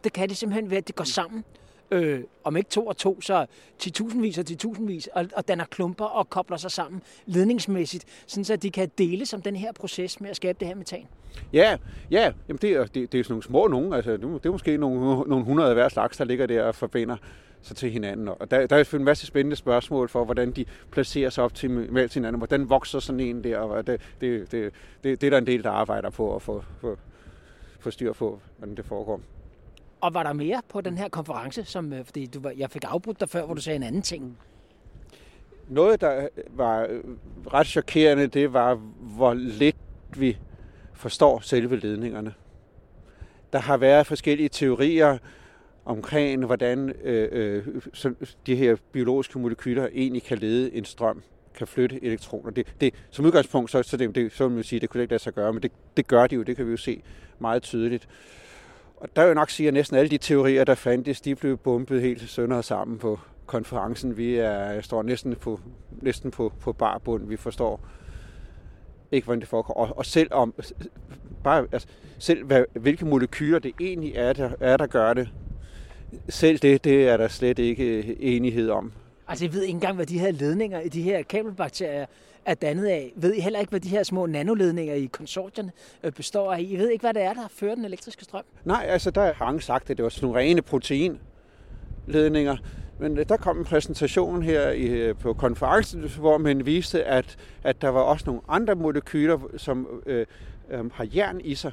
Det kan det simpelthen ved, at det går sammen øh, om ikke to og to, så 10.000vis og 10.000vis, og, og danner klumper og kobler sig sammen ledningsmæssigt, sådan så de kan dele som den her proces med at skabe det her metan. Ja, ja Jamen det, er, det, det er sådan nogle små nogen, altså det er måske nogle, nogle hundrede af hver slags, der ligger der og forbinder sig til hinanden. Og der, der er en masse spændende spørgsmål for, hvordan de placerer sig op til, med hinanden. Hvordan vokser sådan en der? Og det, det, det, det, det er der en del, der arbejder på at få, få, få styr på, hvordan det foregår. Og var der mere på den her konference, som, øh, fordi du, jeg fik afbrudt dig før, hvor du sagde en anden ting? Noget, der øh, var øh, ret chokerende, det var, hvor lidt vi forstår selve ledningerne. Der har været forskellige teorier omkring, hvordan øh, øh, de her biologiske molekyler egentlig kan lede en strøm, kan flytte elektroner. Det, det, som udgangspunkt, så, så, det, det, så vil man sige, det kunne ikke lade sig gøre, men det, det gør de jo, det kan vi jo se meget tydeligt. Og der vil jeg nok sige, at næsten alle de teorier, der fandtes, de blev bumpet helt sønder sammen på konferencen. Vi er, står næsten på, næsten på, på barbund. Vi forstår ikke, hvordan det foregår. Og, og selv om, bare, altså, selv hvad, hvilke molekyler det egentlig er der, er, der gør det, selv det, det er der slet ikke enighed om. Altså, jeg ved ikke engang, hvad de her ledninger i de her kabelbakterier er dannet af. Ved I heller ikke, hvad de her små nanoledninger i konsortierne øh, består af? I ved ikke, hvad det er, der fører den elektriske strøm? Nej, altså der har mange sagt, at det var sådan nogle rene proteinledninger. Men øh, der kom en præsentation her i, øh, på konferencen, hvor man viste, at, at der var også nogle andre molekyler, som øh, øh, har jern i sig,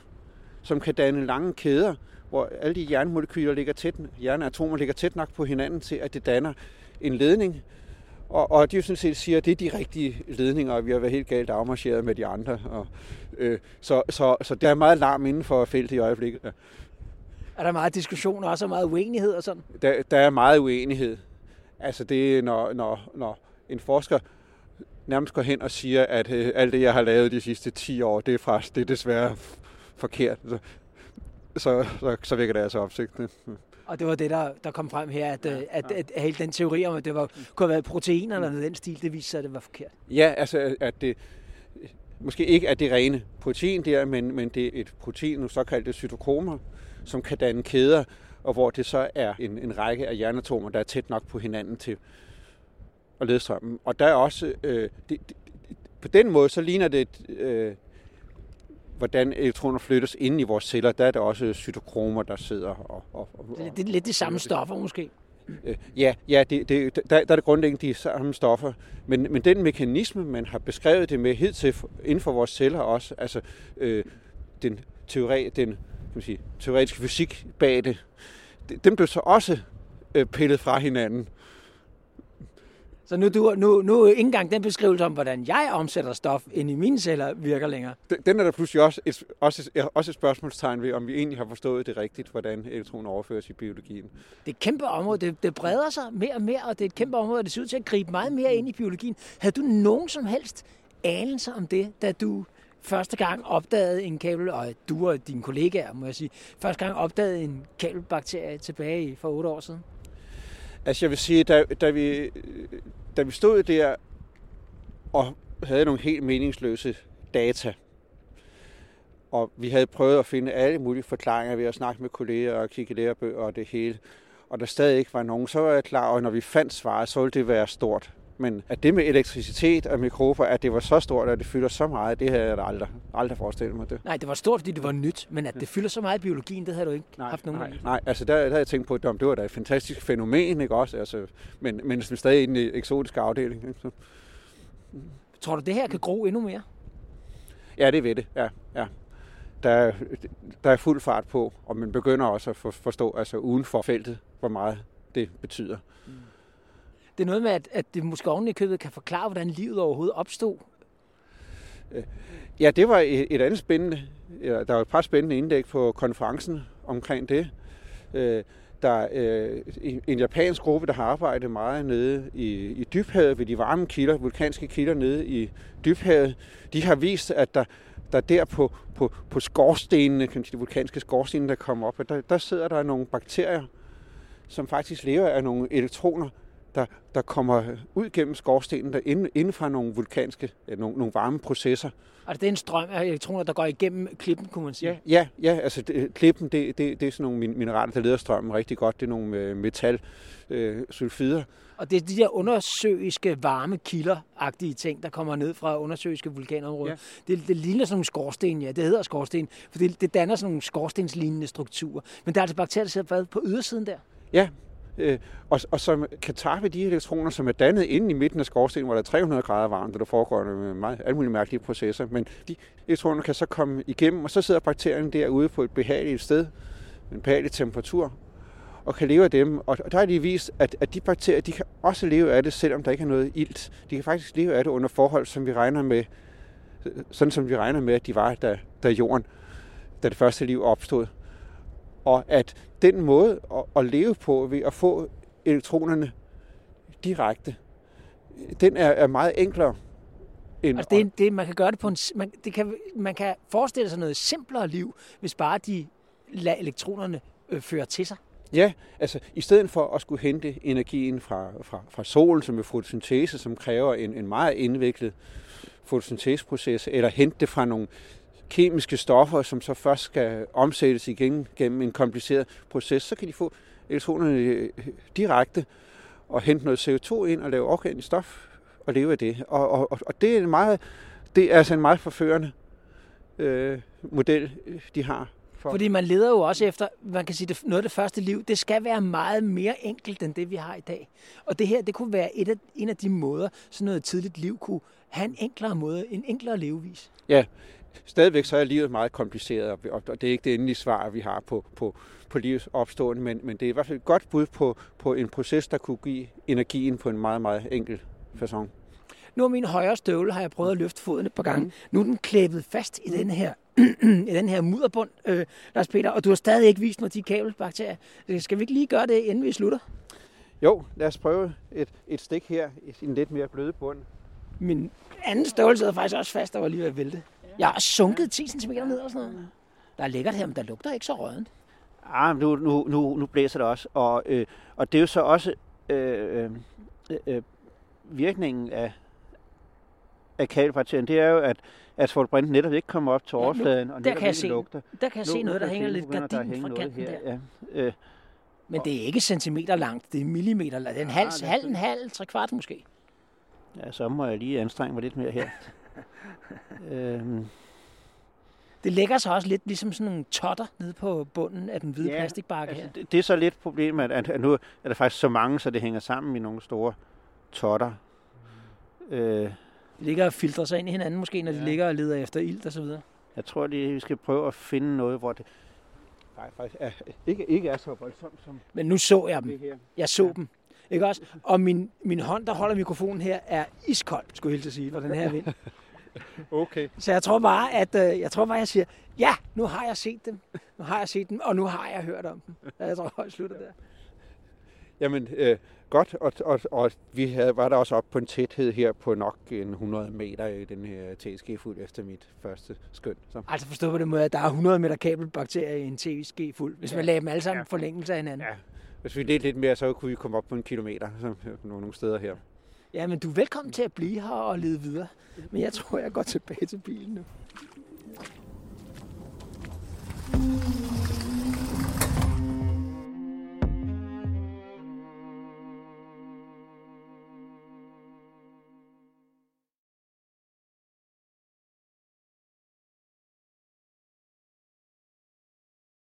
som kan danne lange kæder, hvor alle de jernmolekyler ligger tæt, jernatomer ligger tæt nok på hinanden til, at det danner en ledning, og, og de sådan set siger, at det er de rigtige ledninger, og vi har været helt galt afmarcheret med de andre. Og, øh, så, så, så der er meget larm inden for feltet i øjeblikket. Ja. Er der meget diskussion og også meget uenighed og sådan? Der, der er meget uenighed. Altså det er, når, når, når en forsker nærmest går hen og siger, at øh, alt det, jeg har lavet de sidste 10 år, det er faktisk det er desværre forkert. så, så, så vækker det altså opsigtende. Og det var det, der, der kom frem her, at, ja, at, at, at hele den teori om, at det var, kunne have været proteiner eller noget den stil, det viste sig, at det var forkert. Ja, altså at det måske ikke er det rene protein der, men, men det er et protein, nu såkaldte cytokromer, som kan danne kæder, og hvor det så er en, en række af jernatomer, der er tæt nok på hinanden til at lede strømmen. Og der er også, øh, det, det, på den måde, så ligner det, øh, hvordan elektroner flyttes ind i vores celler. Der er der også cytokromer, der sidder og... og, og det er lidt de samme stoffer måske. Øh, ja, ja det, det, der, der er det grundlæggende de samme stoffer. Men, men den mekanisme, man har beskrevet det med hidtil inden for vores celler også, altså øh, den, teori, den kan man sige, teoretiske fysik bag det, dem blev så også øh, pillet fra hinanden. Så nu, du, nu, nu ikke engang den beskrivelse om, hvordan jeg omsætter stof ind i mine celler, virker længere. Den er der pludselig også et, også, også et spørgsmålstegn ved, om vi egentlig har forstået det rigtigt, hvordan elektroner overføres i biologien. Det er et kæmpe område. Det, det breder sig mere og mere, og det er et kæmpe område, og det ser ud til at gribe meget mere ind i biologien. Havde du nogen som helst anelse om det, da du første gang opdagede en kabel, og du og dine kollegaer, må jeg sige, første gang opdagede en kabelbakterie tilbage for otte år siden? Altså jeg vil sige, da, da, vi, da vi stod der og havde nogle helt meningsløse data, og vi havde prøvet at finde alle mulige forklaringer ved at snakke med kolleger og kigge lærebøger og det hele, og der stadig ikke var nogen, så var jeg klar og når vi fandt svaret, så ville det være stort. Men at det med elektricitet og mikrober, at det var så stort, at det fylder så meget, det havde jeg aldrig, aldrig forestillet mig. Det. Nej, det var stort, fordi det var nyt, men at det fylder så meget i biologien, det havde du ikke nej, haft nogen nej, nej, altså der, der havde jeg tænkt på, at det var da et fantastisk fænomen, ikke også? Altså, men, men stadig i den eksotiske afdeling. Ikke? Så. Tror du, det her kan gro endnu mere? Ja, det ved det, ja. ja. Der, er, der er fuld fart på, og man begynder også at forstå, altså uden for feltet, hvor meget det betyder. Mm. Det er noget med, at, at det måske oven i købet kan forklare, hvordan livet overhovedet opstod. Ja, det var et, et andet spændende. Ja, der var et par spændende indlæg på konferencen omkring det. Øh, der øh, er en japansk gruppe, der har arbejdet meget nede i, i dybhavet ved de varme kilder, vulkanske kilder nede i dybhavet. De har vist, at der, der der på, på, på skorstenene, kan de vulkanske skorstene, der kommer op, der, der sidder der nogle bakterier, som faktisk lever af nogle elektroner, der, der kommer ud gennem skorstenen, der inden, inden fra nogle vulkanske, nogle, nogle varme processer. Og det er en strøm af elektroner, der går igennem klippen, kunne man sige? Ja, ja, ja altså det, klippen, det, det, det er sådan nogle mineraler, der leder strømmen rigtig godt. Det er nogle øh, metal, øh, sulfider. Og det er de der undersøiske varme kilder-agtige ting, der kommer ned fra undersøiske vulkanområder. Ja. Det, det ligner sådan nogle skorsten, ja. Det hedder skorsten, for det, det danner sådan nogle skorstenslignende strukturer. Men der er altså bakterier, der sidder på ydersiden der. Ja, øh, og, og som kan tappe de elektroner, som er dannet inde i midten af skorstenen, hvor der er 300 grader varmt, og der foregår med meget, alle mulige mærkelige processer. Men de elektroner kan så komme igennem, og så sidder bakterien derude på et behageligt sted, en behagelig temperatur, og kan leve af dem. Og der er de vist, at, at de bakterier, de kan også leve af det, selvom der ikke er noget ilt. De kan faktisk leve af det under forhold, som vi regner med, sådan som vi regner med, at de var, da, da jorden, da det første liv opstod. Og at den måde at, leve på ved at få elektronerne direkte, den er, er meget enklere. End altså det, det, man kan gøre det på en, man, det kan, man kan forestille sig noget simplere liv, hvis bare de lader elektronerne øh, føre til sig. Ja, altså i stedet for at skulle hente energien fra, fra, fra solen, som er fotosyntese, som kræver en, en meget indviklet fotosynteseproces, eller hente det fra nogle kemiske stoffer, som så først skal omsættes igen gennem en kompliceret proces, så kan de få elektronerne øh, direkte og hente noget CO2 ind og lave organisk stof og leve af det. Og, og, og det er en meget, det er altså en meget forførende øh, model, de har. For. Fordi man leder jo også efter, man kan sige, det, noget af det første liv, det skal være meget mere enkelt end det, vi har i dag. Og det her, det kunne være et af, en af de måder, så noget tidligt liv kunne have en enklere måde, en enklere levevis. Ja, stadigvæk så er livet meget kompliceret, og det er ikke det endelige svar, vi har på, på, på livets opstående, men, men det er i hvert fald et godt bud på, på en proces, der kunne give energien på en meget, meget enkel façon. Nu er min højre støvle, har jeg prøvet at løfte foden et par gange. Mm. Nu er den klæbet fast i den her, i den her mudderbund, øh, Lars Peter, og du har stadig ikke vist mig de kabelbakterier. Skal vi ikke lige gøre det, inden vi slutter? Jo, lad os prøve et, et stik her i en lidt mere bløde bund. Min anden støvle sidder faktisk også fast og var lige ved at vælte. Jeg har sunket 10 cm ned og sådan noget. Der er lækkert her, men der lugter ikke så rådent. Ah, nu, nu, nu, nu blæser det også, og, øh, og det er jo så også øh, øh, øh, virkningen af, af kalbakterien, det er jo, at asfaltbrint netop ikke kommer op til Ja, nu- overfladen, og der netop kan jeg ikke se- lugter. Der kan jeg se noget, der kan hænger lidt der at gardin fra kanten her, der. Ja. Øh, Men det er ikke centimeter langt, det er millimeter langt. Det er en halv, halv, en halv, tre kvart måske. ja, så må jeg lige anstrenge mig lidt mere her. øhm, Det lægger sig også lidt ligesom sådan nogle totter nede på bunden af den hvide Ja, plastikbakke her. altså, det, det er så lidt problem, at, at nu er der faktisk så mange, så det hænger sammen i nogle store totter. Øh, De ligger og filtrer sig ind i hinanden måske, når de Ja. ligger og leder efter ilt og så videre. jeg tror, lige, vi skal prøve at finde noget, hvor det nej, faktisk er, ikke, ikke er så voldsomt som Men nu så jeg dem. her. Jeg så dem. Ikke også? Og min, min hånd, der holder mikrofonen her, er iskold, skulle jeg helt sige, for den her vind. Okay. Så jeg tror bare, at øh, jeg tror bare, jeg siger, ja, nu har jeg set dem. Nu har jeg set dem, og nu har jeg hørt om dem. Ja, Jeg tror, jeg slutter der. Jamen, øh, godt, og, og, og vi havde, var der også oppe på en tæthed her på nok en 100 meter i den her TSG-fuld efter mit første skøn. Så. Altså forstå på den måde, at der er 100 meter kabelbakterier i en TSG fuld. Hvis man lagde dem alle sammen Ja. forlængelse af hinanden. Ja, hvis vi lidt lidt mere, så kunne vi komme op på en kilometer så, nogle, nogle steder her. Ja, men du er velkommen til at blive her og lede videre. Men jeg tror, jeg går tilbage til bilen nu.